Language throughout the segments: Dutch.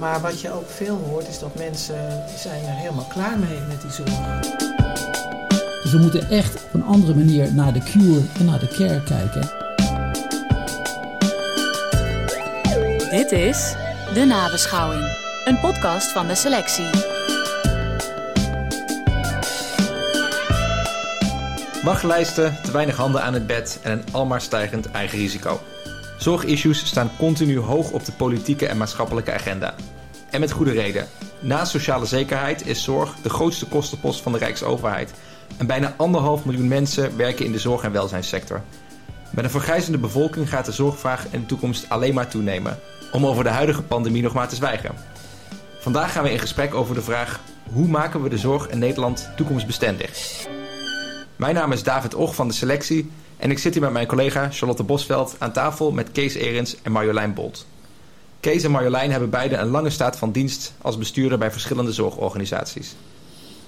Maar wat je ook veel hoort is dat mensen zijn er helemaal klaar mee met die zorg. Dus we moeten echt op een andere manier naar de cure en naar de care kijken. Dit is De Nabeschouwing, een podcast van de selectie. Wachtlijsten, te weinig handen aan het bed en een almaar stijgend eigen risico. Zorgissues staan continu hoog op de politieke en maatschappelijke agenda. En met goede reden. Naast sociale zekerheid is zorg de grootste kostenpost van de Rijksoverheid. En bijna anderhalf miljoen mensen werken in de zorg- en welzijnssector. Met een vergrijzende bevolking gaat de zorgvraag in de toekomst alleen maar toenemen. Om over de huidige pandemie nog maar te zwijgen. Vandaag gaan we in gesprek over de vraag: hoe maken we de zorg in Nederland toekomstbestendig? Mijn naam is David Och van de selectie en ik zit hier met mijn collega Charlotte Bosveld aan tafel met Kees Erens en Marjolein Bolt. Kees en Marjolein hebben beide een lange staat van dienst als bestuurder bij verschillende zorgorganisaties.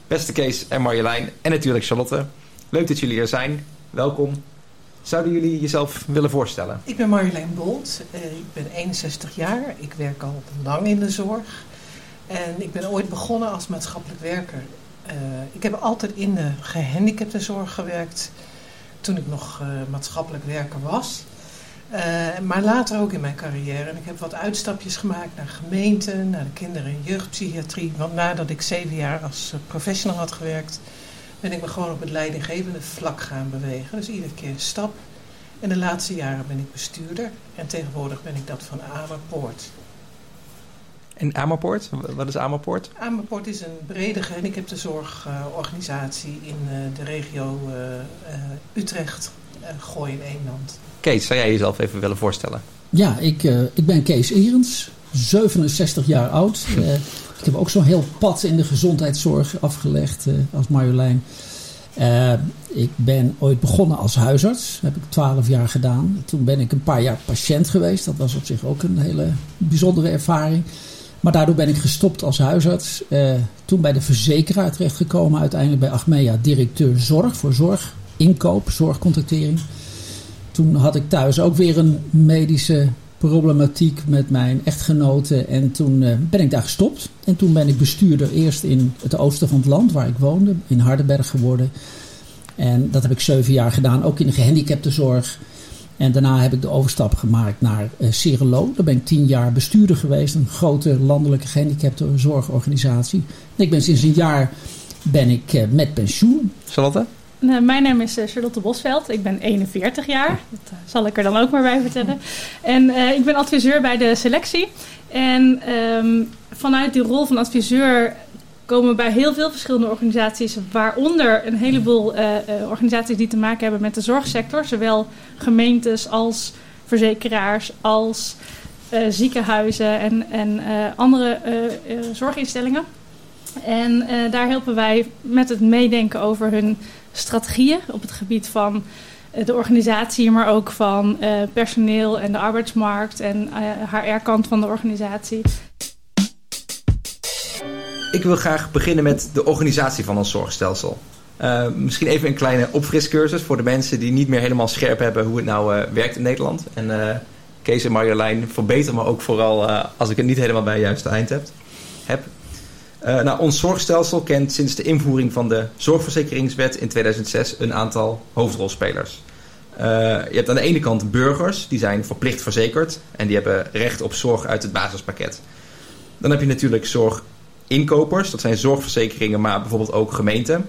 Beste Kees en Marjolein en natuurlijk Charlotte, leuk dat jullie er zijn. Welkom. Zouden jullie jezelf willen voorstellen? Ik ben Marjolein Bolt, uh, ik ben 61 jaar, ik werk al lang in de zorg. En ik ben ooit begonnen als maatschappelijk werker. Uh, ik heb altijd in de gehandicaptenzorg gewerkt toen ik nog uh, maatschappelijk werker was. Uh, maar later ook in mijn carrière. En ik heb wat uitstapjes gemaakt naar gemeenten, naar de kinder- en jeugdpsychiatrie. Want nadat ik zeven jaar als professional had gewerkt, ben ik me gewoon op het leidinggevende vlak gaan bewegen. Dus iedere keer een stap. En de laatste jaren ben ik bestuurder. En tegenwoordig ben ik dat van Amerpoort. En Amerpoort? Wat is Amerpoort? Amerpoort is een brede gehandicaptenzorgorganisatie in uh, de regio uh, uh, Utrecht, Gooi en Eemland. Kees, zou jij jezelf even willen voorstellen? Ja, ik, ik ben Kees Erens, 67 jaar oud. ik heb ook zo'n heel pad in de gezondheidszorg afgelegd als Marjolein. ik ben ooit begonnen als huisarts, dat heb ik 12 jaar gedaan. Toen ben ik een paar jaar patiënt geweest, dat was op zich ook een hele bijzondere ervaring. Maar daardoor ben ik gestopt als huisarts. Uh, toen bij de verzekeraar terechtgekomen. Uiteindelijk bij Achmea directeur zorg voor zorg, inkoop, zorgcontractering. Toen had ik thuis ook weer een medische problematiek met mijn echtgenote. En toen uh, ben ik daar gestopt. En toen ben ik bestuurder eerst in het oosten van het land waar ik woonde. In Hardenberg geworden. En dat heb ik zeven jaar gedaan. Ook in de gehandicaptenzorg. En daarna heb ik de overstap gemaakt naar uh, Cirelo. Daar ben ik tien jaar bestuurder geweest. Een grote landelijke gehandicaptenzorgorganisatie. En ik ben sinds een jaar ben ik uh, met pensioen. Charlotte? Nou, mijn naam is Charlotte Bosveld. Ik ben 41 jaar. Dat zal ik er dan ook maar bij vertellen. En uh, ik ben adviseur bij de selectie. En um, vanuit die rol van adviseur komen bij heel veel verschillende organisaties, waaronder een heleboel uh, uh, organisaties die te maken hebben met de zorgsector, zowel gemeentes als verzekeraars, als uh, ziekenhuizen en, en andere zorginstellingen. En daar helpen wij met het meedenken over hun strategieën op het gebied van de organisatie, maar ook van personeel en de arbeidsmarkt en HR-kant van de organisatie. Ik wil graag beginnen met de organisatie van ons zorgstelsel. Uh, misschien even een kleine opfriscursus voor de mensen die niet meer helemaal scherp hebben hoe het nou uh, werkt in Nederland. En uh, Kees en Marjolein, verbeter me ook vooral als ik het niet helemaal bij juiste eind heb. heb. nou, ons zorgstelsel kent sinds de invoering van de zorgverzekeringswet in 2006 een aantal hoofdrolspelers. je hebt aan de ene kant burgers, die zijn verplicht verzekerd en die hebben recht op zorg uit het basispakket. Dan heb je natuurlijk zorg inkopers, dat zijn zorgverzekeringen, maar bijvoorbeeld ook gemeenten.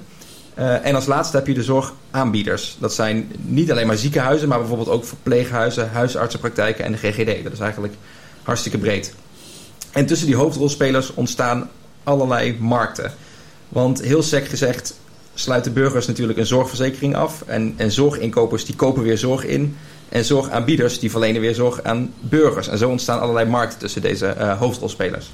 Uh, en als laatste heb je de zorgaanbieders. Dat zijn niet alleen maar ziekenhuizen, maar bijvoorbeeld ook verpleeghuizen, huisartsenpraktijken en de GGD. Dat is eigenlijk hartstikke breed. En tussen die hoofdrolspelers ontstaan allerlei markten. Want heel sec gezegd sluiten burgers natuurlijk een zorgverzekering af. En, en zorginkopers die kopen weer zorg in. En zorgaanbieders die verlenen weer zorg aan burgers. En zo ontstaan allerlei markten tussen deze uh, hoofdrolspelers.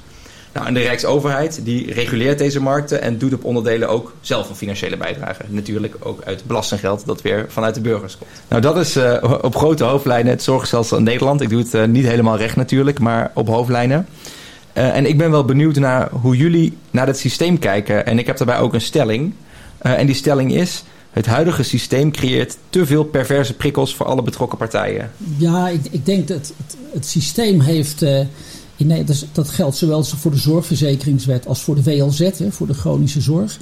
Nou, en de Rijksoverheid die reguleert deze markten en doet op onderdelen ook zelf een financiële bijdrage. Natuurlijk ook uit belastinggeld dat weer vanuit de burgers komt. Nou, dat is uh, op grote hoofdlijnen het zorgstelsel in Nederland. Ik doe het uh, niet helemaal recht natuurlijk, maar op hoofdlijnen. Uh, en ik ben wel benieuwd naar hoe jullie naar het systeem kijken. En ik heb daarbij ook een stelling. en die stelling is... Het huidige systeem creëert te veel perverse prikkels voor alle betrokken partijen. Ja, ik, ik denk dat het, het systeem heeft dat, geldt zowel voor de zorgverzekeringswet als voor de WLZ, hè, voor de chronische zorg.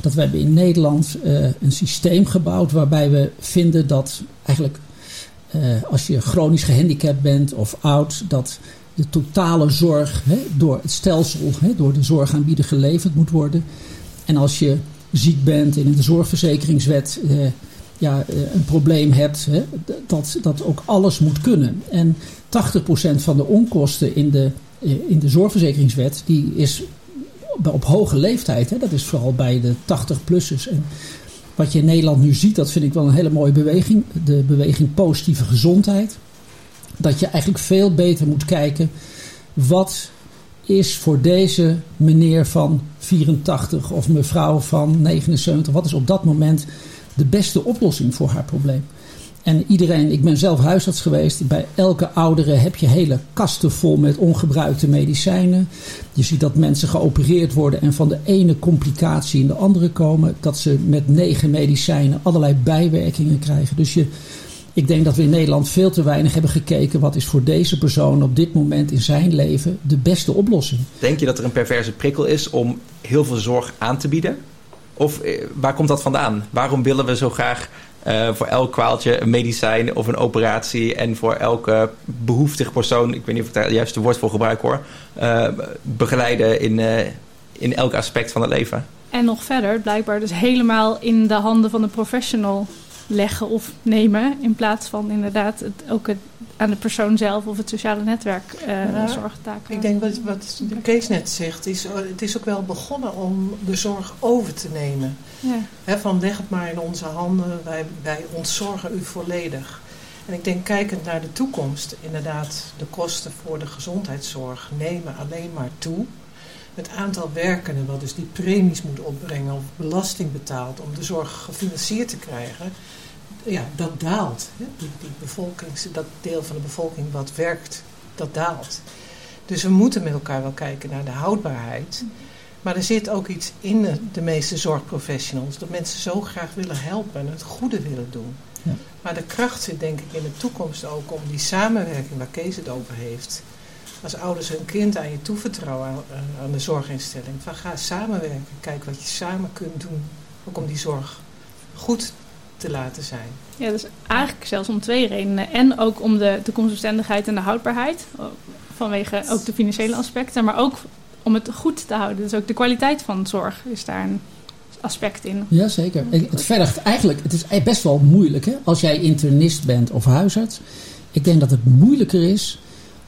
Dat we hebben in Nederland uh, een systeem gebouwd waarbij we vinden dat eigenlijk uh, als je chronisch gehandicapt bent of oud, dat de totale zorg hè, door het stelsel, hè, door de zorgaanbieder geleverd moet worden. En als je ziek bent en in de zorgverzekeringswet uh, ja, een probleem hebt, hè, dat, dat ook alles moet kunnen. En 80% van de onkosten in de, in de zorgverzekeringswet, die is op hoge leeftijd. Hè, dat is vooral bij de 80-plussers. En wat je in Nederland nu ziet, dat vind ik wel een hele mooie beweging. De beweging positieve gezondheid. Dat je eigenlijk veel beter moet kijken. Wat is voor deze meneer van 84 of mevrouw van 79, wat is op dat moment de beste oplossing voor haar probleem? En iedereen, ik ben zelf huisarts geweest. Bij elke oudere heb je hele kasten vol met ongebruikte medicijnen. Je ziet dat mensen geopereerd worden en van de ene complicatie in de andere komen. Dat ze met negen medicijnen allerlei bijwerkingen krijgen. Dus je, ik denk dat we in Nederland veel te weinig hebben gekeken. Wat is voor deze persoon op dit moment in zijn leven de beste oplossing? Denk je dat er een perverse prikkel is om heel veel zorg aan te bieden? Of eh, waar komt dat vandaan? Waarom willen we zo graag uh, voor elk kwaaltje een medicijn of een operatie. En voor elke behoeftige persoon, ik weet niet of ik daar het juiste woord voor gebruik hoor, uh, begeleiden in, uh, in elk aspect van het leven. En nog verder, blijkbaar dus helemaal in de handen van de professional leggen of nemen. In plaats van inderdaad het, ook het, aan de persoon zelf of het sociale netwerk uh, ja, zorgtaken. Ik denk wat, wat Kees net zegt, is, het is ook wel begonnen om de zorg over te nemen. Ja. He, van leg het maar in onze handen, wij, wij ontzorgen u volledig. En ik denk, kijkend naar de toekomst, inderdaad, de kosten voor de gezondheidszorg nemen alleen maar toe. Het aantal werkenden, wat dus die premies moet opbrengen of belasting betaalt om de zorg gefinancierd te krijgen, ja, dat daalt. Die, die bevolkings, dat deel van de bevolking wat werkt, dat daalt. Dus we moeten met elkaar wel kijken naar de houdbaarheid. Maar er zit ook iets in de, de meeste zorgprofessionals. Dat mensen zo graag willen helpen en het goede willen doen. Ja. Maar de kracht zit denk ik in de toekomst ook om die samenwerking waar Kees het over heeft. Als ouders hun kind aan je toevertrouwen aan, aan de zorginstelling. Van ga samenwerken. Kijk wat je samen kunt doen. Ook om die zorg goed te laten zijn. Ja, dus eigenlijk zelfs om twee redenen. En ook om de toekomstbestendigheid en de houdbaarheid. Vanwege ook de financiële aspecten. Maar ook om het goed te houden. Dus ook de kwaliteit van zorg is daar een aspect in. Jazeker. Het vergt eigenlijk, het is best wel moeilijk hè? als jij internist bent of huisarts. Ik denk dat het moeilijker is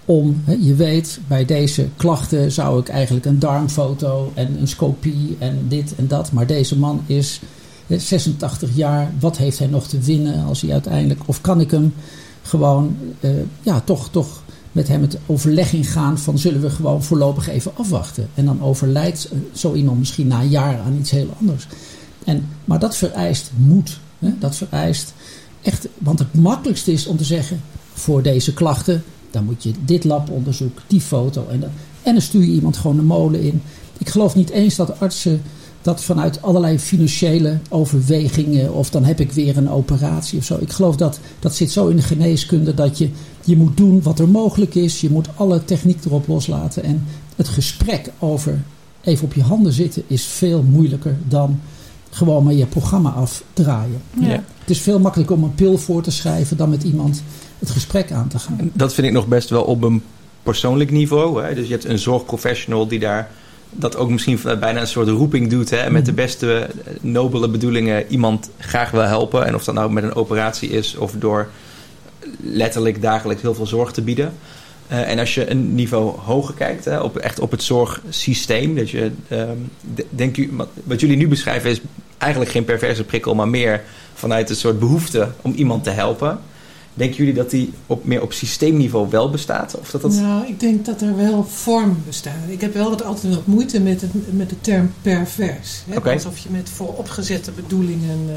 om, hè, je weet, bij deze klachten zou ik eigenlijk een darmfoto en een scopie en dit en dat. Maar deze man is 86 jaar, wat heeft hij nog te winnen als hij uiteindelijk, of kan ik hem gewoon, uh, ja, toch, toch met hem het overleg ingaan van zullen we gewoon voorlopig even afwachten. En dan overlijdt zo iemand misschien na jaren aan iets heel anders. En, maar dat vereist moed. Hè? Dat vereist echt, want het makkelijkste is om te zeggen voor deze klachten, dan moet je dit labonderzoek, die foto en, dan, en dan stuur je iemand gewoon de molen in. Ik geloof niet eens dat artsen dat vanuit allerlei financiële overwegingen of dan heb ik weer een operatie of zo. Ik geloof dat dat zit zo in de geneeskunde dat je, je moet doen wat er mogelijk is. Je moet alle techniek erop loslaten en het gesprek over even op je handen zitten is veel moeilijker dan gewoon maar je programma afdraaien. Ja. Het is veel makkelijker om een pil voor te schrijven dan met iemand het gesprek aan te gaan. Dat vind ik nog best wel op een persoonlijk niveau. Hè? Dus je hebt een zorgprofessional die daar dat ook misschien bijna een soort roeping doet. Hè, met de mhm. beste eh, nobele bedoelingen iemand graag wil helpen. En of dat nou met een operatie is of door letterlijk dagelijks heel veel zorg te bieden. Uh, en als je een niveau hoger kijkt, hè, op, echt op het zorgsysteem. Dat je, um, denk u, wat jullie nu beschrijven is eigenlijk geen perverse prikkel, maar meer vanuit een soort behoefte om iemand te helpen. Denken jullie dat die op, meer op systeemniveau wel bestaat? Of dat dat... Nou, ik denk dat er wel vormen bestaan. Ik heb wel wat altijd wat moeite met, het, met de term pervers. Hè? Alsof je met vooropgezette bedoelingen uh,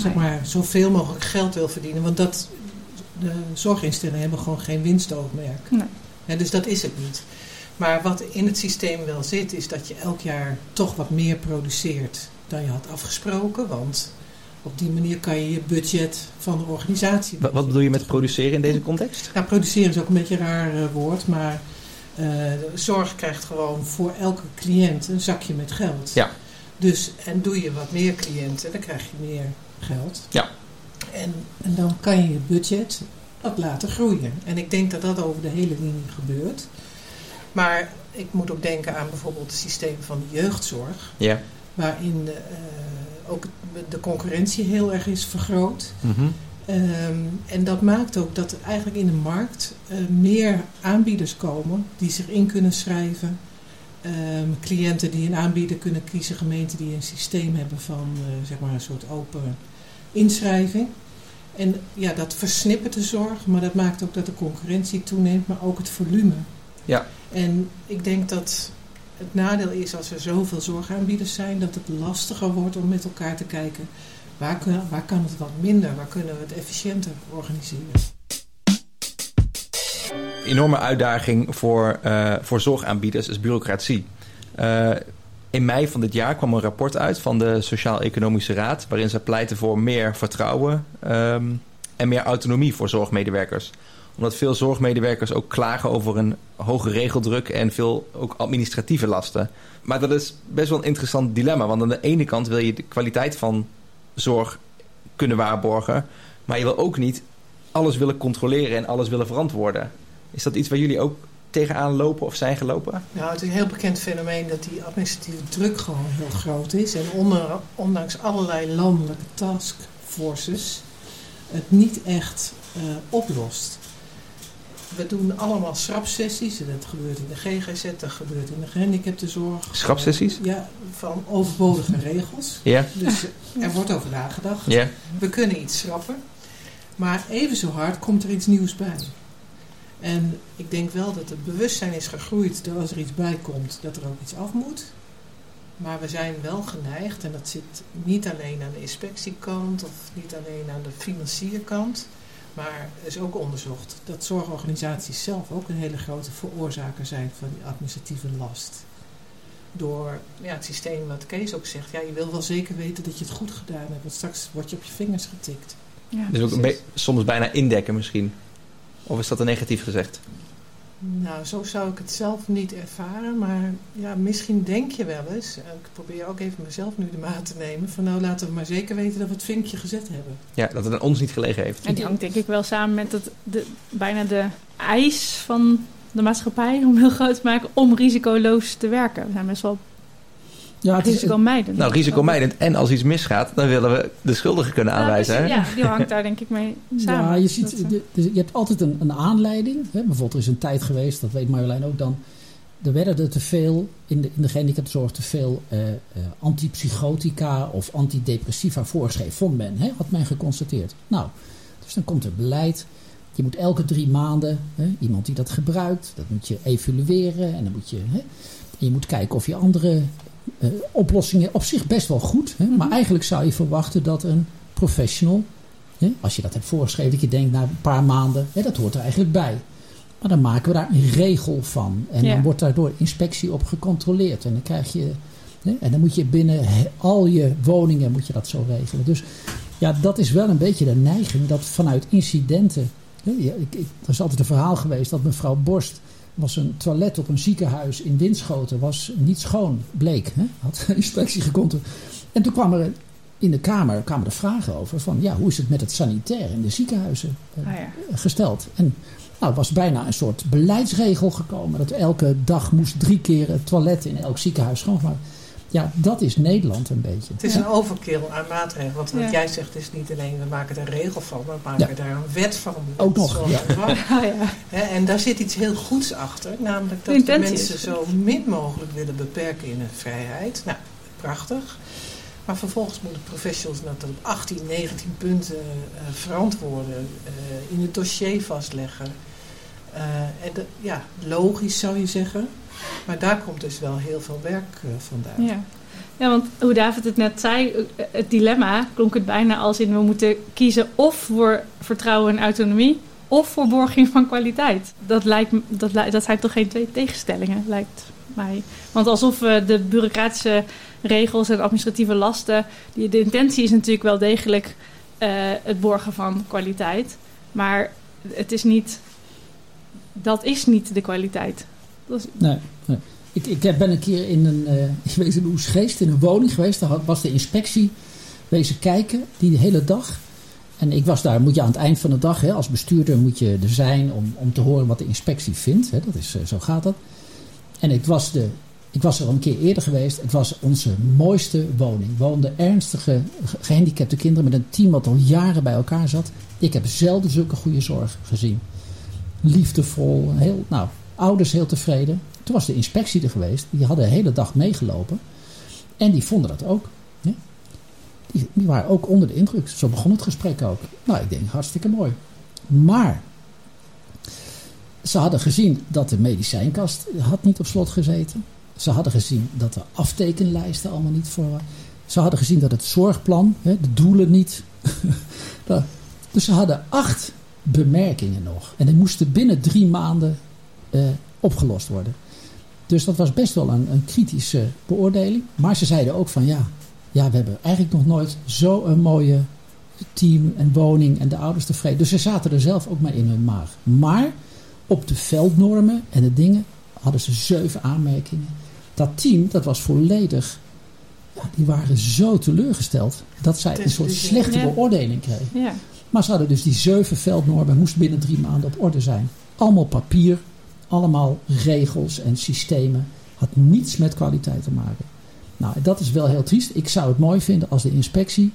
zeg maar, zoveel mogelijk geld wil verdienen. Want dat, de zorginstellingen hebben gewoon geen winstoogmerk. Nee. dus dat is het niet. Maar wat in het systeem wel zit, is dat je elk jaar toch wat meer produceert dan je had afgesproken. Want op die manier kan je je budget van de organisatie... Wat, wat bedoel je met produceren in deze context? Ja, produceren is ook een beetje een raar uh, woord, maar Eh, de zorg krijgt gewoon voor elke cliënt een zakje met geld. Ja. Dus, en doe je wat meer cliënten, dan krijg je meer geld. Ja. En, en dan kan je je budget wat laten groeien. En ik denk dat dat over de hele linie gebeurt. Maar ik moet ook denken aan bijvoorbeeld het systeem van de jeugdzorg. Ja. Waarin eh, ook de concurrentie heel erg is vergroot. Mhm. Ehm, en dat maakt ook dat er eigenlijk in de markt eh, meer aanbieders komen die zich in kunnen schrijven. Ehm, cliënten die een aanbieder kunnen kiezen, gemeenten die een systeem hebben van eh, zeg maar een soort open inschrijving. En ja, dat versnippert de zorg, maar dat maakt ook dat de concurrentie toeneemt, maar ook het volume. Ja. En ik denk dat het nadeel is als er zoveel zorgaanbieders zijn, dat het lastiger wordt om met elkaar te kijken waar, waar kan het wat minder, waar kunnen we het efficiënter organiseren. Enorme uitdaging voor, eh, voor zorgaanbieders is bureaucratie. Eh, in mei van dit jaar kwam een rapport uit van de Sociaal-Economische Raad, waarin ze pleiten voor meer vertrouwen ehm, en meer autonomie voor zorgmedewerkers omdat veel zorgmedewerkers ook klagen over een hoge regeldruk en veel ook administratieve lasten. Maar dat is best wel een interessant dilemma. Want aan de ene kant wil je de kwaliteit van zorg kunnen waarborgen. Maar je wil ook niet alles willen controleren en alles willen verantwoorden. Is dat iets waar jullie ook tegenaan lopen of zijn gelopen? Nou, het is een heel bekend fenomeen dat die administratieve druk gewoon heel groot is. En ondanks allerlei landelijke taskforces het niet echt uh, oplost. We doen allemaal schrapsessies. Dat gebeurt in de GGZ, dat gebeurt in de gehandicaptenzorg. Schrapsessies? Ja, van overbodige regels. Ja. Dus er wordt over nagedacht. Ja. We kunnen iets schrappen. Maar even zo hard komt er iets nieuws bij. En ik denk wel dat het bewustzijn is gegroeid dat als er iets bij komt, dat er ook iets af moet. Maar we zijn wel geneigd, en dat zit niet alleen aan de inspectiekant of niet alleen aan de financierkant, maar er is ook onderzocht dat zorgorganisaties zelf ook een hele grote veroorzaker zijn van die administratieve last. Door ja, het systeem wat Kees ook zegt, ja, je wil wel zeker weten dat je het goed gedaan hebt, want straks word je op je vingers getikt. Ja, dus ook soms bijna indekken misschien. Of is dat een negatief gezegd? Nou, zo zou ik het zelf niet ervaren. Maar ja, misschien denk je wel eens. Ik probeer ook even mezelf nu de maat te nemen. Van nou, laten we maar zeker weten dat we het vinkje gezet hebben. Ja, dat het aan ons niet gelegen heeft. En die hangt denk ik wel samen met het, de, bijna de eis van de maatschappij... om heel groot te maken om risicoloos te werken. We zijn best wel ja, het risicomijdend. Nou, risicomijdend. En als iets misgaat, dan willen we de schuldige kunnen aanwijzen. Ja, die hangt daar denk ik mee samen. Ja, je, ziet, de, je hebt altijd een, een aanleiding. Hè? Bijvoorbeeld, er is een tijd geweest, dat weet Marjolein ook dan... Er werden er te veel, in de, in de gehandicaptenzorg, te veel uh, uh, antipsychotica of antidepressiva voorgeschreven. Vond men, hè? had men geconstateerd. Nou, dus dan komt er beleid. Je moet elke drie maanden, hè, iemand die dat gebruikt, dat moet je evalueren. En dan moet je, hè, en je moet kijken of je andere uh, oplossingen op zich best wel goed. Hè? Maar mhm. eigenlijk zou je verwachten dat een professional, hè, als je dat hebt voorgeschreven, dat je denkt na een paar maanden, hè, dat hoort er eigenlijk bij. Maar dan maken we daar een regel van. En dan wordt daar door inspectie op gecontroleerd. En dan krijg je. Hè, en dan moet je binnen al je woningen moet je dat zo regelen. Dus ja, dat is wel een beetje de neiging dat vanuit incidenten. Hè, ik, ik, er is altijd een verhaal geweest dat mevrouw Borst was een toilet op een ziekenhuis in Winschoten was niet schoon, bleek. Hè? Had inspectie gecontroleerd. En toen kwam er in de Kamer kwamen er vragen over van ja, hoe is het met het sanitair in de ziekenhuizen uh, ja. gesteld. En nou, was bijna een soort beleidsregel gekomen dat elke dag moest drie keer het toilet in elk ziekenhuis schoongemaakt ja, dat is Nederland een beetje. Het is een overkill aan maatregelen. Want wat jij zegt is niet alleen, we maken er een regel van, we maken daar een wet van. Ook nog, ja. En daar zit iets heel goeds achter. Namelijk dat de mensen zo min mogelijk willen beperken in hun vrijheid. Nou, prachtig. Maar vervolgens moeten professionals dat op 18, 19 punten uh, verantwoorden, uh, in het dossier vastleggen. Uh, en de, ja, logisch zou je zeggen. Maar daar komt dus wel heel veel werk uh, vandaan. Ja. ja, want hoe David het net zei, eh, het dilemma klonk het bijna als in we moeten kiezen of voor vertrouwen en autonomie of voor borging van kwaliteit. Dat, lijkt, dat, dat zijn toch geen twee tegenstellingen, lijkt mij. Want alsof we de bureaucratische regels en administratieve lasten, die, de intentie is natuurlijk wel degelijk het borgen van kwaliteit. Maar het is niet, dat is niet de kwaliteit. Nee, nee. Ik, ik ben een keer in een, uh, ik weet in in een woning geweest. Daar was de inspectie wezen kijken die hele dag. En ik was daar, moet je aan het eind van de dag, hè, als bestuurder moet je er zijn om, om te horen wat de inspectie vindt. Hè. Dat is, eh, zo gaat dat. En ik was, de, ik was er al een keer eerder geweest. Het was onze mooiste woning. Woonden ernstige ge- gehandicapte kinderen met een team wat al jaren bij elkaar zat. Ik heb zelden zulke goede zorg gezien. Liefdevol, heel, nou, ouders heel tevreden. Toen was de inspectie er geweest. Die hadden de hele dag meegelopen. En die vonden dat ook. Die, die waren ook onder de indruk. Zo begon het gesprek ook. Nou, ik denk hartstikke mooi. Maar ze hadden gezien dat de medicijnkast had niet op slot gezeten. Ze hadden gezien dat de aftekenlijsten allemaal niet voor waren. Ze hadden gezien dat het zorgplan, de doelen niet. Dus ze hadden acht bemerkingen nog. En die moesten binnen drie maanden opgelost worden. Dus dat was best wel een, een kritische beoordeling. Maar ze zeiden ook van ja, ja, we hebben eigenlijk nog nooit zo'n mooie team en woning en de ouders tevreden. Dus ze zaten er zelf ook maar in hun maag. Maar op de veldnormen en de dingen hadden ze zeven aanmerkingen. Dat team, dat was volledig... Ja, die waren zo teleurgesteld dat zij een soort Desillusioneerd. slechte beoordeling kregen. ja. Maar ze hadden dus die zeven veldnormen, moesten binnen drie maanden op orde zijn. Allemaal papier, allemaal regels en systemen. Had niets met kwaliteit te maken. Nou, dat is wel heel triest. Ik zou het mooi vinden als de inspectie,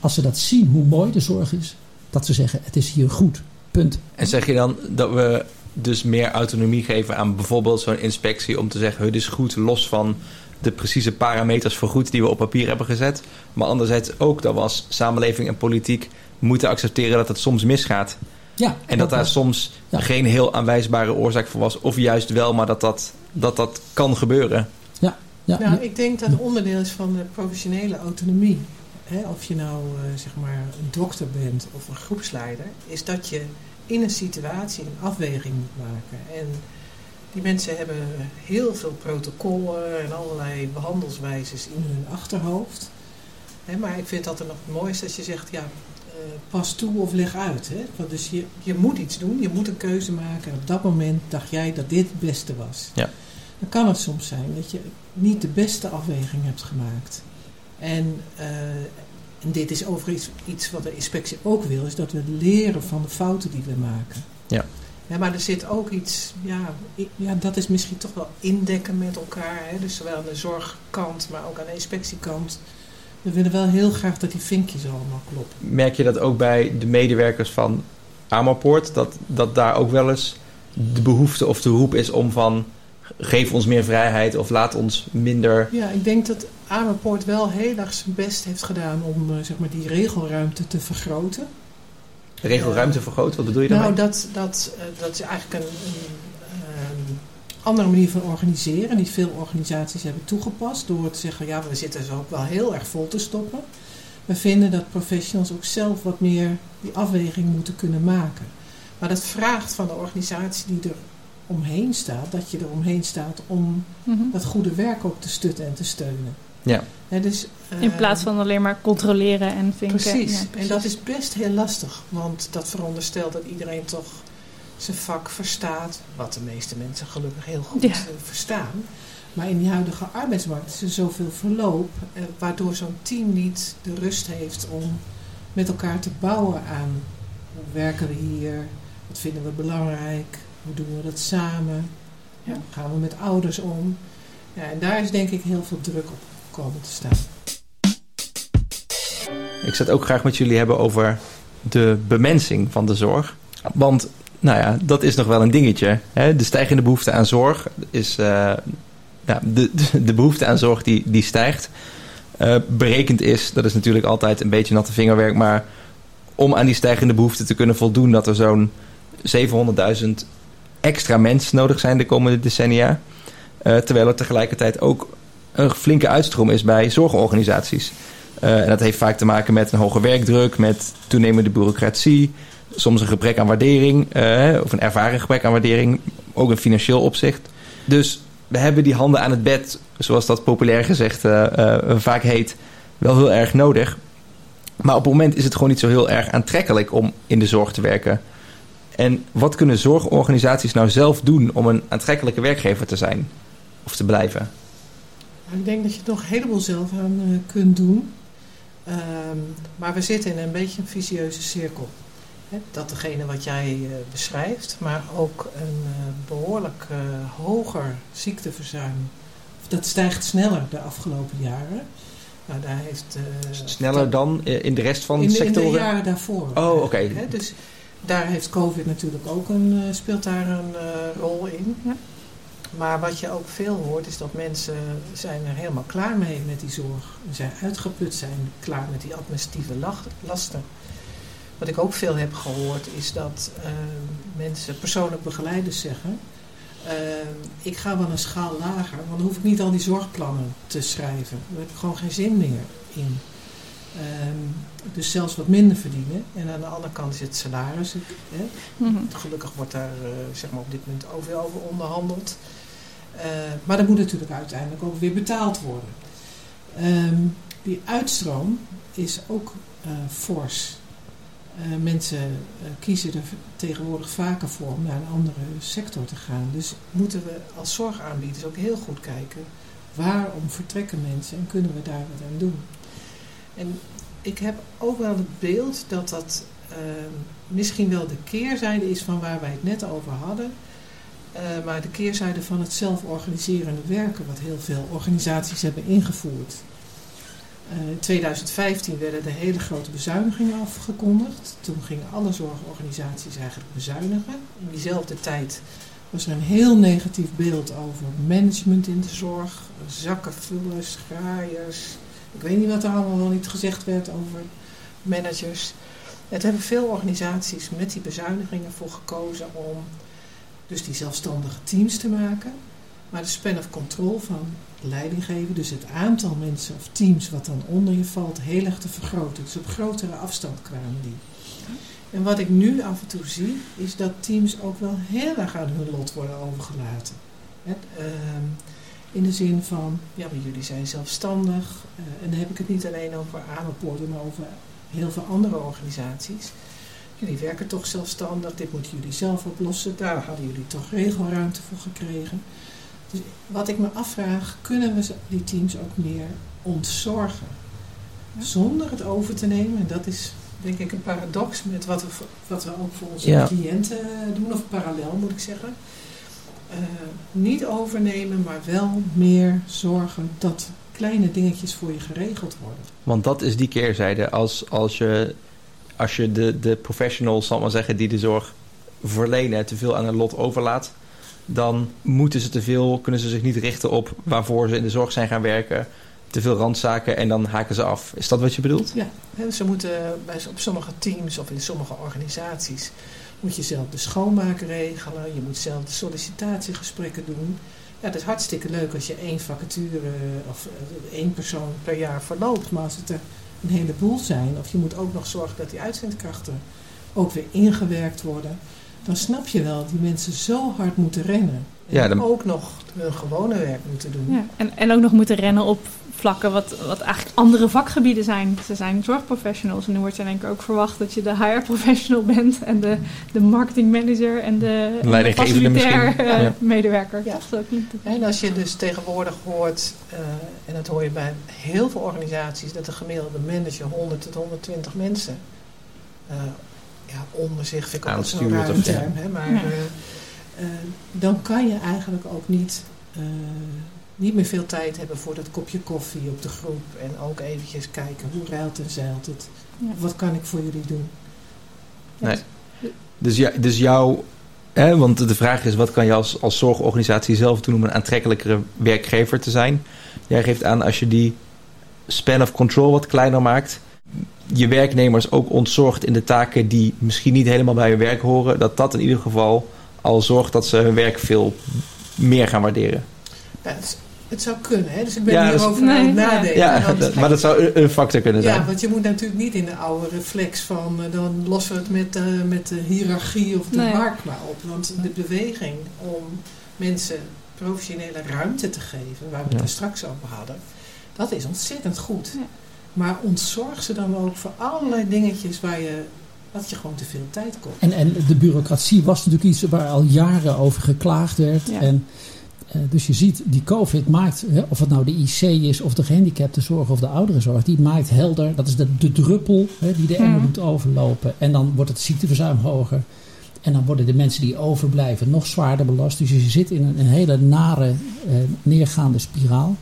als ze dat zien hoe mooi de zorg is, dat ze zeggen: het is hier goed. Punt. En zeg je dan dat we dus meer autonomie geven aan bijvoorbeeld zo'n inspectie om te zeggen, het is goed los van de precieze parameters voor goed die we op papier hebben gezet. Maar anderzijds ook dat we als samenleving en politiek moeten accepteren dat het soms misgaat. Ja, En dat daar was- soms Ja. geen heel aanwijsbare oorzaak voor was. Of juist wel, maar dat dat, dat, dat kan gebeuren. Ja, Nou, ja, ik denk dat het onderdeel is van de professionele autonomie. Hè, of je nou eh, zeg maar een dokter bent of een groepsleider, is dat je in een situatie een afweging moet maken. En die mensen hebben heel veel protocollen en allerlei behandelswijzes in hun achterhoofd. Hè, maar ik vind dat er nog het mooiste als je zegt, ja, pas toe of leg uit. Hè? Want dus je, je moet iets doen, je moet een keuze maken. En op dat moment dacht jij dat dit het beste was. Ja. Dan kan het soms zijn dat je niet de beste afweging hebt gemaakt. En, eh, en dit is overigens iets wat de inspectie ook wil, is dat we leren van de fouten die we maken. Ja. Ja, maar er zit ook iets, ja, ja, dat is misschien toch wel indekken met elkaar. Hè? Dus zowel aan de zorgkant, maar ook aan de inspectiekant. We willen wel heel graag dat die vinkjes allemaal kloppen. Merk je dat ook bij de medewerkers van Amerpoort? Dat, dat daar ook wel eens de behoefte of de roep is om van... geef ons meer vrijheid of laat ons minder... Ja, ik denk dat Amerpoort wel heel erg zijn best heeft gedaan om eh, zeg maar, die regelruimte te vergroten. regelruimte vergroten. Wat bedoel je daarmee? Nou, dat, dat, eh, dat is eigenlijk een, een andere manier van organiseren. Die veel organisaties hebben toegepast. Door te zeggen, ja, we zitten zo ook wel heel erg vol te stoppen. We vinden dat professionals ook zelf wat meer die afweging moeten kunnen maken. Maar dat vraagt van de organisatie die er omheen staat, dat je er omheen staat om Mhm. dat goede werk ook te stutten en te steunen. Ja. Hè, dus, In eh, plaats van alleen maar controleren en vinken. Precies. Ja, En dat is best heel lastig, want dat veronderstelt dat iedereen toch zijn vak verstaat, wat de meeste mensen gelukkig heel goed Ja. eh, verstaan. Maar in die huidige arbeidsmarkt is er zoveel verloop, eh, waardoor zo'n team niet de rust heeft om met elkaar te bouwen aan hoe werken we hier, wat vinden we belangrijk, hoe doen we dat samen, ja, hoe gaan we met ouders om. Ja, en daar is denk ik heel veel druk op komen te staan. Ik zou het ook graag met jullie hebben over de bemensing van de zorg. Want, nou ja, dat is nog wel een dingetje. Hè? De stijgende behoefte aan zorg is... eh, ja, de, de, behoefte aan zorg die, die stijgt. Eh, berekend is, dat is natuurlijk altijd een beetje natte vingerwerk... maar om aan die stijgende behoefte te kunnen voldoen... dat er zo'n 700.000 extra mensen nodig zijn de komende decennia... Eh, terwijl er tegelijkertijd ook een flinke uitstroom is bij zorgorganisaties... En dat heeft vaak te maken met een hoge werkdruk, met toenemende bureaucratie, soms een gebrek aan waardering, uh, of een ervaren gebrek aan waardering, ook in financieel opzicht. Dus we hebben die handen aan het bed, zoals dat populair gezegd uh, vaak heet, wel heel erg nodig. Maar op het moment is het gewoon niet zo heel erg aantrekkelijk om in de zorg te werken. En wat kunnen zorgorganisaties nou zelf doen om een aantrekkelijke werkgever te zijn of te blijven? Ik denk dat je er nog een heleboel zelf aan kunt doen. Ehm, maar we zitten in een beetje een vicieuze cirkel. Hè? Dat degene wat jij uh, beschrijft, maar ook een uh, behoorlijk hoger ziekteverzuim. Dat stijgt sneller de afgelopen jaren. Nou, daar heeft, sneller dan in de rest van de sectoren? In de jaren daarvoor. Oh, oké. Okay. Dus daar heeft COVID natuurlijk ook een, speelt daar een rol in. Ja. Maar wat je ook veel hoort is dat mensen zijn er helemaal klaar mee met die zorg. Ze zijn uitgeput, zijn klaar met die administratieve lasten. Wat ik ook veel heb gehoord is dat uh, mensen, persoonlijk begeleiders zeggen... Uh, ik ga wel een schaal lager, want dan hoef ik niet al die zorgplannen te schrijven. Daar heb ik gewoon geen zin meer in. Um, dus zelfs wat minder verdienen. En aan de andere kant is het salaris. Hè. Mm -hmm. Gelukkig wordt daar uh, zeg maar op dit moment over, over onderhandeld. Maar dat moet natuurlijk uiteindelijk ook weer betaald worden. Die uitstroom is ook uh, fors. Uh, mensen kiezen er tegenwoordig vaker voor om naar een andere sector te gaan. Dus moeten we als zorgaanbieders ook heel goed kijken waarom vertrekken mensen en kunnen we daar wat aan doen. En ik heb ook wel het beeld dat dat uh, misschien wel de keerzijde is van waar wij het net over hadden. Uh, maar de keerzijde van het zelforganiserende werken, wat heel veel organisaties hebben ingevoerd. Uh, in 2015 werden de hele grote bezuinigingen afgekondigd. Toen gingen alle zorgorganisaties eigenlijk bezuinigen. In diezelfde tijd was er een heel negatief beeld over management in de zorg. Zakkenvullers, graaiers, ik weet niet wat er allemaal wel niet gezegd werd over managers. Het hebben veel organisaties met die bezuinigingen voor gekozen om dus die zelfstandige teams te maken. Maar de span of control van leiding geven, dus het aantal mensen of teams wat dan onder je valt, heel erg te vergroten. Dus op grotere afstand kwamen die. En wat ik nu af en toe zie, is dat teams ook wel heel erg aan hun lot worden overgelaten. Uh, in de zin van, ja, maar jullie zijn zelfstandig. Uh, en dan heb ik het niet alleen over Amerpoort, maar over heel veel andere organisaties. Jullie werken toch zelfstandig, dit moeten jullie zelf oplossen. Daar hadden jullie toch regelruimte voor gekregen. Dus wat ik me afvraag, kunnen we die teams ook meer ontzorgen? Ja. Zonder het over te nemen. En dat is denk ik een paradox met wat we, wat we ook voor onze ja. cliënten doen. Of parallel moet ik zeggen. Uh, niet overnemen, maar wel meer zorgen dat kleine dingetjes voor je geregeld worden. Want dat is die keerzijde. Als, als je, als je de, de professionals, zal maar zeggen, die de zorg verlenen, te veel aan een lot overlaat, dan moeten ze te veel, kunnen ze zich niet richten op waarvoor ze in de zorg zijn gaan werken. Te veel randzaken en dan haken ze af. Is dat wat je bedoelt? Ja, ze moeten bij, op sommige teams of in sommige organisaties moet je zelf de schoonmaak regelen. Je moet zelf de sollicitatiegesprekken doen. Ja, dat is hartstikke leuk als je één vacature of één persoon per jaar verloopt. Maar als het er een heleboel zijn, of je moet ook nog zorgen dat die uitzendkrachten ook weer ingewerkt worden, dan snap je wel dat die mensen zo hard moeten rennen. En ja, dan... ook nog hun gewone werk moeten doen. Ja, en, en ook nog moeten rennen op vlakken wat, wat eigenlijk andere vakgebieden zijn. Ze zijn zorgprofessionals en nu wordt er denk ik ook verwacht dat je de HR-professional bent en de, de marketingmanager en de, de facilitair uh, ja. medewerker. Ja. En als je dus tegenwoordig hoort, uh, en dat hoor je bij heel veel organisaties, dat de gemiddelde manager 100 tot 120 mensen uh, ja, onder zich, vind ik ook zo'n ruim term, hè, maar ja. dan kan je eigenlijk ook niet niet meer veel tijd hebben voor dat kopje koffie op de groep. En ook eventjes kijken hoe ruilt en zeilt het. Ja. Wat kan ik voor jullie doen? Nee. Dus, ja, dus jouw... Hè, want de vraag is, wat kan je als, als zorgorganisatie zelf doen om een aantrekkelijkere werkgever te zijn? Jij geeft aan, als je die span of control wat kleiner maakt... je werknemers ook ontzorgt in de taken die misschien niet helemaal bij hun werk horen... dat dat in ieder geval al zorgt dat ze hun werk veel meer gaan waarderen. Ja, het zou kunnen, hè? dus ik ben ja, hierover nee, aan het nadenken. Ja, dat, maar dat zou een factor kunnen zijn. Ja, want je moet natuurlijk niet in de oude reflex van... Uh, dan lossen we het met, uh, met de hiërarchie of de nee. markt maar op. Want de beweging om mensen professionele ruimte te geven... waar we het er straks over hadden... dat is ontzettend goed. Maar ontzorg ze dan ook voor allerlei dingetjes waar je dat je gewoon te veel tijd kost. En, en de bureaucratie was natuurlijk iets waar al jaren over geklaagd werd. Ja. En, eh, dus je ziet, die COVID maakt, of het nou de IC is, of de gehandicaptenzorg of de ouderenzorg, die maakt helder, dat is de, de druppel die de emmer Mhm. doet overlopen. En dan wordt het ziekteverzuim hoger. En dan worden de mensen die overblijven nog zwaarder belast. Dus je zit in een, een hele nare, eh, neergaande spiraal.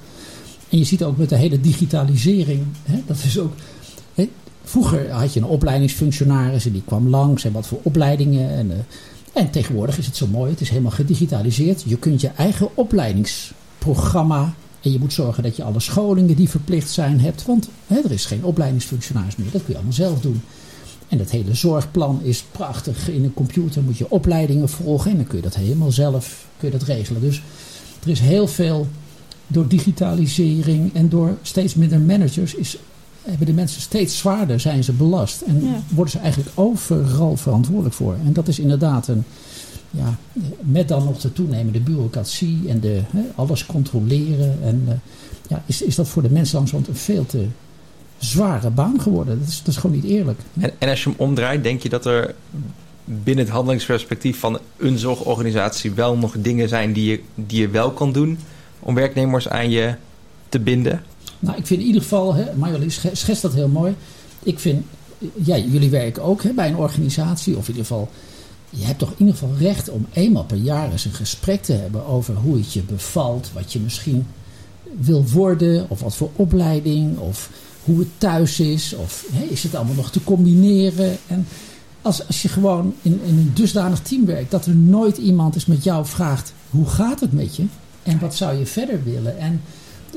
En je ziet ook met de hele digitalisering, hè, dat is ook... Hè, vroeger had je een opleidingsfunctionaris en die kwam langs en wat voor opleidingen. En, eh, en tegenwoordig is het zo mooi, het is helemaal gedigitaliseerd. Je kunt je eigen opleidingsprogramma... En je moet zorgen dat je alle scholingen die verplicht zijn hebt. Want hè, er is geen opleidingsfunctionaris meer, dat kun je allemaal zelf doen. En het hele zorgplan is prachtig. In een computer moet je opleidingen volgen. En dan kun je dat helemaal zelf kun je dat regelen. Dus er is heel veel door digitalisering en door steeds minder managers. Is, hebben de mensen steeds zwaarder, zijn ze belast. En Ja. worden ze eigenlijk overal verantwoordelijk voor. En dat is inderdaad een. Ja, met dan nog de toenemende bureaucratie en de, hè, alles controleren. En eh, ja, is, is dat voor de mensen langzamerhand een veel te zware baan geworden. Dat is, dat is gewoon niet eerlijk. En, en als je hem omdraait, denk je dat er binnen het handelingsperspectief van een zorgorganisatie wel nog dingen zijn die je, die je wel kan doen om werknemers aan je te binden? Nou, ik vind in ieder geval, hè, Marjolein sche- schetst dat heel mooi. Ik vind, ja, jullie werken ook hè, bij een organisatie, of in ieder geval, je hebt toch in ieder geval recht om eenmaal per jaar eens een gesprek te hebben over hoe het je bevalt, wat je misschien wil worden, of wat voor opleiding, of hoe het thuis is, of hè, is het allemaal nog te combineren. En als, als je gewoon in, in een dusdanig team werkt, dat er nooit iemand is met jou vraagt, hoe gaat het met je? En wat zou je verder willen? En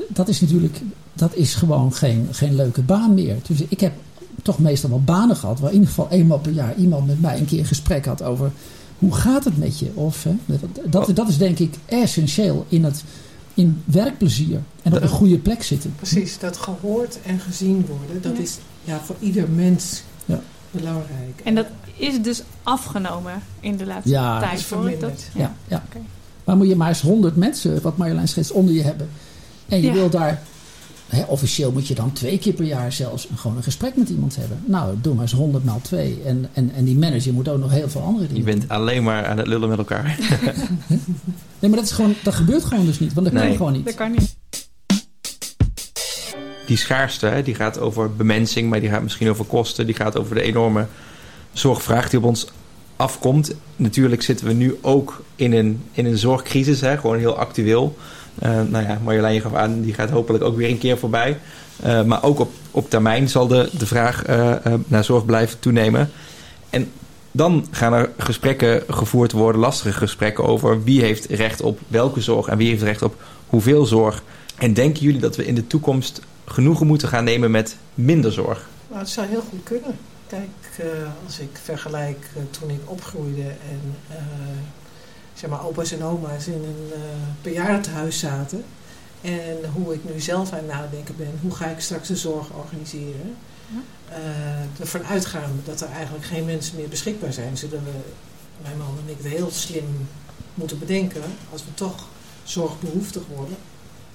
dat is natuurlijk, dat is gewoon geen, geen leuke baan meer. Dus ik heb toch meestal wel banen gehad waar in ieder geval eenmaal per jaar iemand met mij een keer een gesprek had over hoe gaat het met je? Of, hè, dat, dat, dat is denk ik essentieel in, het, in werkplezier en op een goede plek zitten. Precies, dat gehoord en gezien worden, dat Ja. is ja, voor ieder mens Ja. belangrijk. En dat is dus afgenomen in de laatste Ja. tijd. Is verminderd. dat? Ja, ja. Oké. Maar moet je maar eens honderd mensen, wat Marjolein schetst, onder je hebben. En je Ja. wil daar, hè, officieel moet je dan twee keer per jaar zelfs een- gewoon een gesprek met iemand hebben. Nou, doe maar eens honderd maal twee. En, en, en die manager moet ook nog heel veel andere Je dingen bent alleen maar aan het lullen met elkaar. Nee, maar dat, is gewoon, dat gebeurt gewoon dus niet. Want dat kan gewoon niet. Dat kan niet. Die schaarste, hè, die gaat over bemensing, maar die gaat misschien over kosten. Die gaat over de enorme zorgvraag die op ons afkomt. Natuurlijk zitten we nu ook in een, in een zorgcrisis, hè, gewoon heel actueel. Eh, nou ja, Marjolein je gaf aan, die gaat hopelijk ook weer een keer voorbij. Eh, maar ook op, op termijn zal de, de vraag eh, naar zorg blijven toenemen. En dan gaan er gesprekken gevoerd worden, lastige gesprekken over wie heeft recht op welke zorg en wie heeft recht op hoeveel zorg. En denken jullie dat we in de toekomst genoegen moeten gaan nemen met minder zorg? Nou, het zou heel goed kunnen. Kijk, als ik vergelijk eh, toen ik opgroeide en eh, zeg maar opa's en oma's in een eh bejaardentehuis zaten. En hoe ik nu zelf aan het nadenken ben, hoe ga ik straks de zorg organiseren? Ja. Eh, ervan uitgaan dat er eigenlijk geen mensen meer beschikbaar zijn, zullen we, mijn man en ik, het heel slim moeten bedenken, als we toch zorgbehoeftig worden,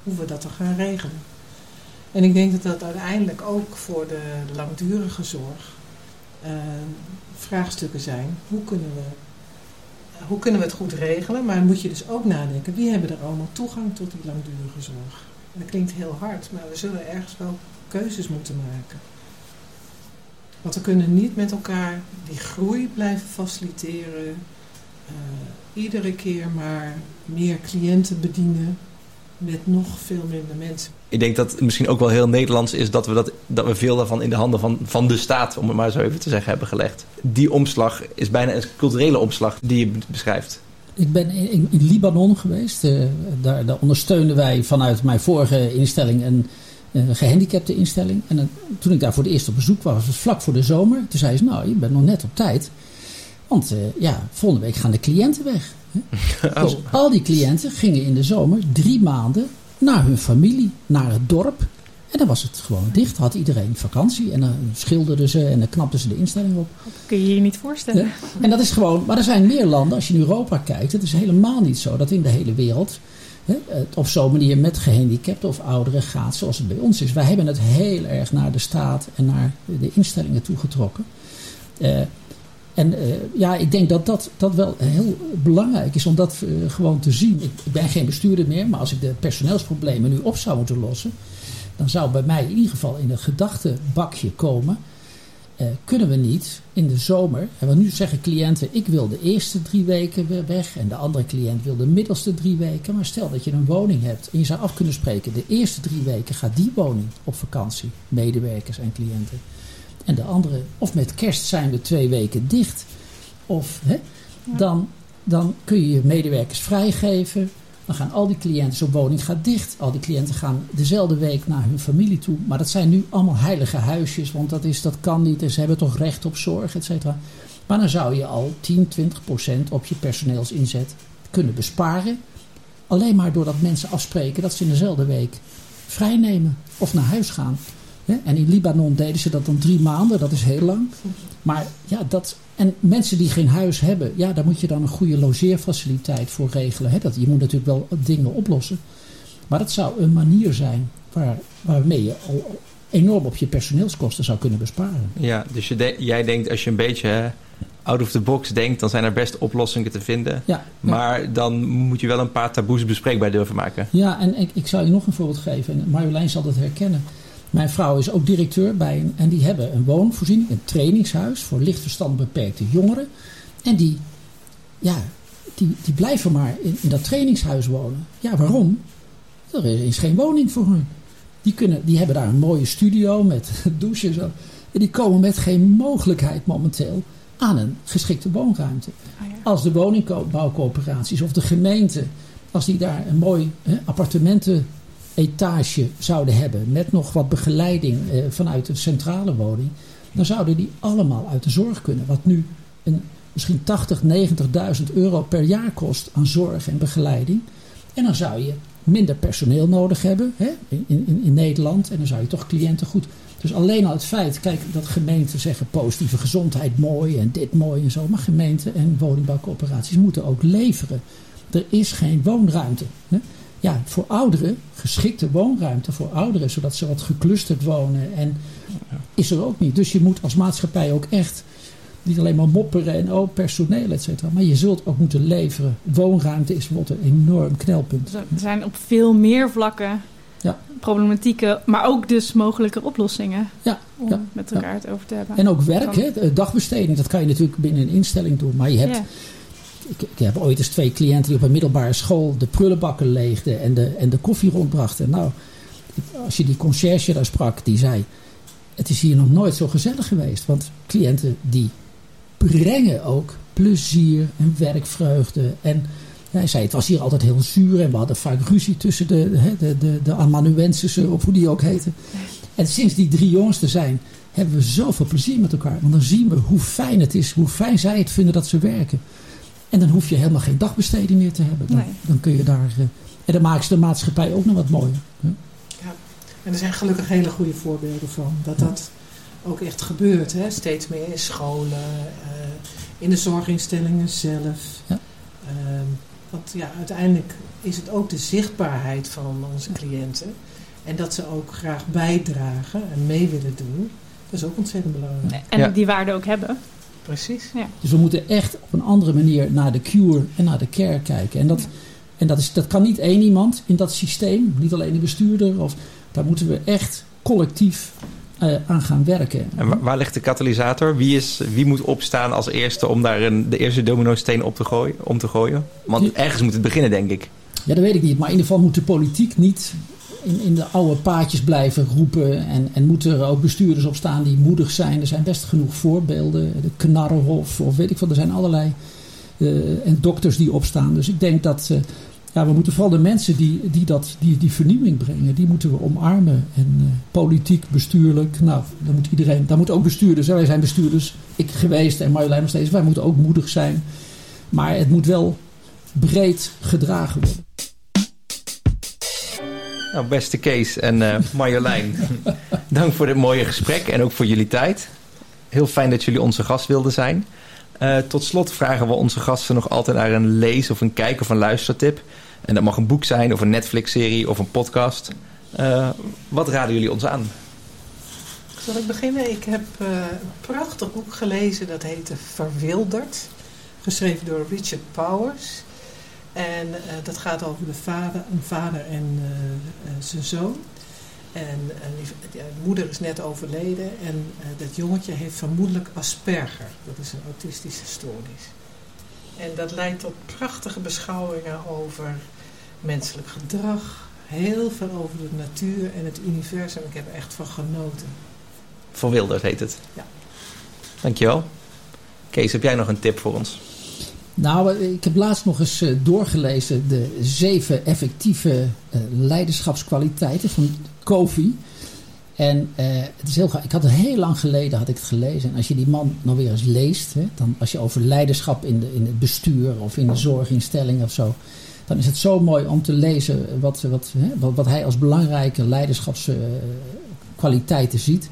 hoe we dat dan gaan regelen. En ik denk dat dat uiteindelijk ook voor de langdurige zorg eh, vraagstukken zijn. Hoe kunnen, we, hoe kunnen we het goed regelen? Maar moet je dus ook nadenken, wie hebben er allemaal toegang tot die langdurige zorg? Dat klinkt heel hard, maar we zullen ergens wel keuzes moeten maken. Want we kunnen niet met elkaar die groei blijven faciliteren. eh, iedere keer maar meer cliënten bedienen met nog veel minder mensen. Ik denk dat het misschien ook wel heel Nederlands is dat we, dat, dat we veel daarvan in de handen van, van de staat, om het maar zo even te zeggen, hebben gelegd. Die omslag is bijna een culturele omslag die je beschrijft. Ik ben in, in, Libanon geweest. Eh, daar, daar ondersteunden wij vanuit mijn vorige instelling een, een gehandicapte instelling. En eh, toen ik daar voor de eerst op bezoek was, was het vlak voor de zomer. Toen zei ze, nou, je bent nog net op tijd. Want eh, ja, volgende week gaan de cliënten weg. Dus al die cliënten gingen in de zomer drie maanden naar hun familie, naar het dorp. En dan was het gewoon dicht. Had iedereen vakantie. En dan schilderden ze en dan knapten ze de instelling op. Dat kun je je niet voorstellen. En dat is gewoon, maar er zijn meer landen, als je in Europa kijkt, het is helemaal niet zo dat in de hele wereld hè, het op zo'n manier met gehandicapten of ouderen gaat zoals het bij ons is. Wij hebben het heel erg naar de staat en naar de instellingen toegetrokken. Uh, en uh, ja, ik denk dat dat, dat wel heel belangrijk is om dat uh, gewoon te zien. Ik, ben geen bestuurder meer, maar als ik de personeelsproblemen nu op zou moeten lossen, dan zou bij mij in ieder geval in een gedachtenbakje komen. Uh, kunnen we niet in de zomer, en want nu zeggen cliënten: ik wil de eerste drie weken weer weg en de andere cliënt wil de middelste drie weken. Maar stel dat je een woning hebt en je zou af kunnen spreken: de eerste drie weken gaat die woning op vakantie, medewerkers en cliënten. En de andere, of met kerst zijn we twee weken dicht. Of hè, ja. dan, dan kun je je medewerkers vrijgeven. Dan gaan al die cliënten, zo'n woning gaat dicht. Al die cliënten gaan dezelfde week naar hun familie toe. Maar dat zijn nu allemaal heilige huisjes, want dat, is, dat kan niet. En ze hebben toch recht op zorg, et cetera. Maar dan zou je al 10, 20 procent op je personeelsinzet kunnen besparen. Alleen maar doordat mensen afspreken dat ze in dezelfde week vrijnemen of naar huis gaan. En in Libanon deden ze dat dan drie maanden, dat is heel lang. Maar ja, dat. En mensen die geen huis hebben, ja, daar moet je dan een goede logeerfaciliteit voor regelen. Hè? Dat, je moet natuurlijk wel dingen oplossen. Maar dat zou een manier zijn waar, waarmee je al enorm op je personeelskosten zou kunnen besparen. Ja, dus je de, jij denkt als je een beetje out of the box denkt, dan zijn er best oplossingen te vinden. Ja, maar ja. dan moet je wel een paar taboes bespreekbaar durven maken. Ja, en ik, ik zou je nog een voorbeeld geven. En Marjolein zal dat herkennen. Mijn vrouw is ook directeur bij een, en die hebben een woonvoorziening, een trainingshuis voor lichtverstand beperkte jongeren. En die, ja, die, die blijven maar in, in dat trainingshuis wonen. Ja, waarom? Er is geen woning voor hun. Die, kunnen, die hebben daar een mooie studio met douche en zo. En die komen met geen mogelijkheid momenteel aan een geschikte woonruimte. Oh ja. Als de woningbouwcoöperaties of de gemeente, als die daar een mooi hè, appartementen etage zouden hebben met nog wat begeleiding eh, vanuit een centrale woning, dan zouden die allemaal uit de zorg kunnen. Wat nu een, misschien 80, 90.000 euro per jaar kost aan zorg en begeleiding. En dan zou je minder personeel nodig hebben hè, in, in, in Nederland. En dan zou je toch cliënten goed. Dus alleen al het feit, kijk, dat gemeenten zeggen positieve gezondheid mooi en dit mooi en zo. Maar gemeenten en woningbouwcoöperaties moeten ook leveren. Er is geen woonruimte. Hè ja, voor ouderen, geschikte woonruimte voor ouderen, zodat ze wat geclusterd wonen. En is er ook niet. Dus je moet als maatschappij ook echt niet alleen maar mopperen en oh, personeel, et cetera. Maar je zult ook moeten leveren. Woonruimte is bijvoorbeeld een enorm knelpunt. Er zijn op veel meer vlakken ja. problematieken, maar ook dus mogelijke oplossingen. Ja, om ja, met elkaar het over te hebben. En ook werk, hè, dagbesteding, dat kan je natuurlijk binnen een instelling doen. Maar je hebt, Ja. Ik, ik heb ooit eens twee cliënten die op een middelbare school de prullenbakken leegden en de, en de koffie rondbrachten. Nou, als je die conciërge daar sprak, die zei, het is hier nog nooit zo gezellig geweest. Want cliënten die brengen ook plezier en werkvreugde. En hij zei, het was hier altijd heel zuur en we hadden vaak ruzie tussen de, hè, de, de, de amanuensissen, of hoe die ook heten. En sinds die drie jongens er zijn, hebben we zoveel plezier met elkaar. Want dan zien we hoe fijn het is, hoe fijn zij het vinden dat ze werken. En dan hoef je helemaal geen dagbesteding meer te hebben. Dan, Nee. dan kun je daar... eh, en dan maken ze de maatschappij ook nog wat mooier. hè. En er zijn gelukkig hele goede voorbeelden van. Dat dat ook echt gebeurt. Hè? Steeds meer in scholen, eh, in de zorginstellingen zelf. Ja. Ehm, want ja, uiteindelijk is het ook de zichtbaarheid van onze cliënten. En dat ze ook graag bijdragen en mee willen doen. Dat is ook ontzettend belangrijk. En Ja. die waarde ook hebben. Precies. Dus we moeten echt op een andere manier naar de cure en naar de care kijken. En dat, en dat, is, dat kan niet één iemand in dat systeem. Niet alleen de bestuurder. Of, daar moeten we echt collectief eh, aan gaan werken. En wa- waar ligt de katalysator? Wie, is, wie moet opstaan als eerste om daar een, de eerste domino-steen op te gooien, om te gooien? Want ergens moet het beginnen, denk ik. Ja, dat weet ik niet. Maar in ieder geval moet de politiek niet in, in de oude paadjes blijven roepen. En, en moeten er ook bestuurders op staan die moedig zijn. Er zijn best genoeg voorbeelden. De Knarrenhof of weet ik veel. Er zijn allerlei. eh, en dokters die opstaan. Dus ik denk dat. eh, ja, we moeten vooral de mensen die, die, dat, die die vernieuwing brengen. Die moeten we omarmen. En eh, politiek, bestuurlijk. Nou, daar moet iedereen. Daar moeten ook bestuurders. Wij zijn bestuurders. Ik geweest en Marjolein nog steeds. Wij moeten ook moedig zijn. Maar het moet wel breed gedragen worden. Nou, beste Kees en eh, Marjolein, dank voor dit mooie gesprek en ook voor jullie tijd. Heel fijn dat jullie onze gast wilden zijn. Eh, tot slot vragen we onze gasten nog altijd naar een lees- of een kijk- of een luistertip. En dat mag een boek zijn, of een Netflix-serie, of een podcast. Eh, wat raden jullie ons aan? Zal ik beginnen? Ik heb uh, een prachtig boek gelezen dat heette Verwilderd. Geschreven door Richard Powers. En uh, dat gaat over de vader, een vader en uh, zijn zoon. En de moeder is net overleden en dat jongetje heeft vermoedelijk Asperger. Dat is een autistische stoornis. En dat leidt tot prachtige beschouwingen over menselijk gedrag. Heel veel over de natuur en het universum. Ik heb er echt van genoten. Verwilderd heet het. Ja. Dankjewel. Kees, heb jij nog een tip voor ons? Nou, ik heb laatst nog eens doorgelezen de zeven effectieve leiderschapskwaliteiten van Kofi. En uh, het is heel. Ik had het heel lang geleden had ik het gelezen. En als je die man nou weer eens leest, hè, dan als je over leiderschap in, de, in het bestuur of in de zorginstelling of zo, dan is het zo mooi om te lezen wat, wat, hè, wat, wat hij als belangrijke leiderschapskwaliteiten ziet.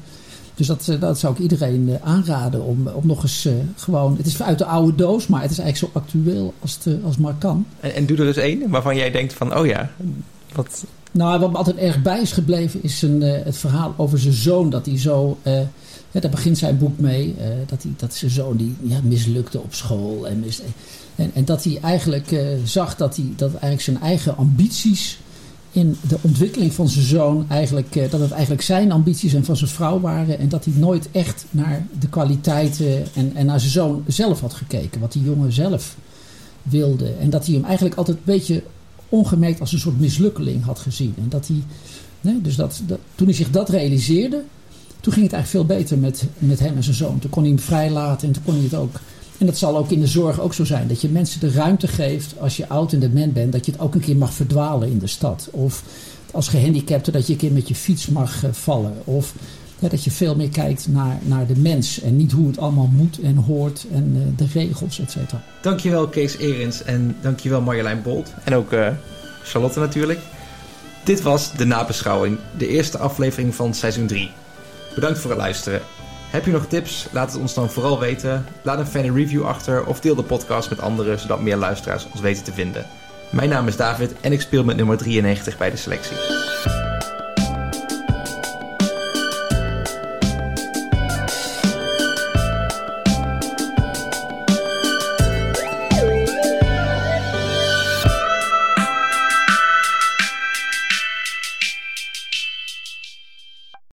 Dus dat, dat zou ik iedereen aanraden om, om nog eens gewoon. Het is uit de oude doos, maar het is eigenlijk zo actueel als het, als maar kan. En, en doe er dus één waarvan jij denkt van, oh ja, wat, nou, wat me altijd erg bij is gebleven is een, het verhaal over zijn zoon. Dat hij zo, uh, ja, daar begint zijn boek mee. Uh, dat, hij, dat zijn zoon die ja, mislukte op school. En, mis, en, en dat hij eigenlijk zag dat, hij, dat eigenlijk zijn eigen ambities in de ontwikkeling van zijn zoon eigenlijk, dat het eigenlijk zijn ambities en van zijn vrouw waren. En dat hij nooit echt naar de kwaliteiten en, en naar zijn zoon zelf had gekeken. Wat die jongen zelf wilde. En dat hij hem eigenlijk altijd een beetje ongemerkt als een soort mislukkeling had gezien. En dat hij, nee, dus dat, toen hij zich dat realiseerde, toen ging het eigenlijk veel beter met, met hem en zijn zoon. Toen kon hij hem vrijlaten en toen kon hij het ook. En dat zal ook in de zorg ook zo zijn. Dat je mensen de ruimte geeft als je oud en dement bent. Dat je het ook een keer mag verdwalen in de stad. Of als gehandicapte dat je een keer met je fiets mag uh, vallen. Of dat je veel meer kijkt naar, naar de mens. En niet hoe het allemaal moet en hoort. En uh, de regels, et cetera. Dankjewel Kees Erins. En dankjewel Marjolein Bolt. En ook uh, Charlotte natuurlijk. Dit was de nabeschouwing. De eerste aflevering van seizoen 3. Bedankt voor het luisteren. Heb je nog tips? Laat het ons dan vooral weten. Laat een fan review achter of deel de podcast met anderen zodat meer luisteraars ons weten te vinden. Mijn naam is David en ik speel met nummer 93 bij de selectie.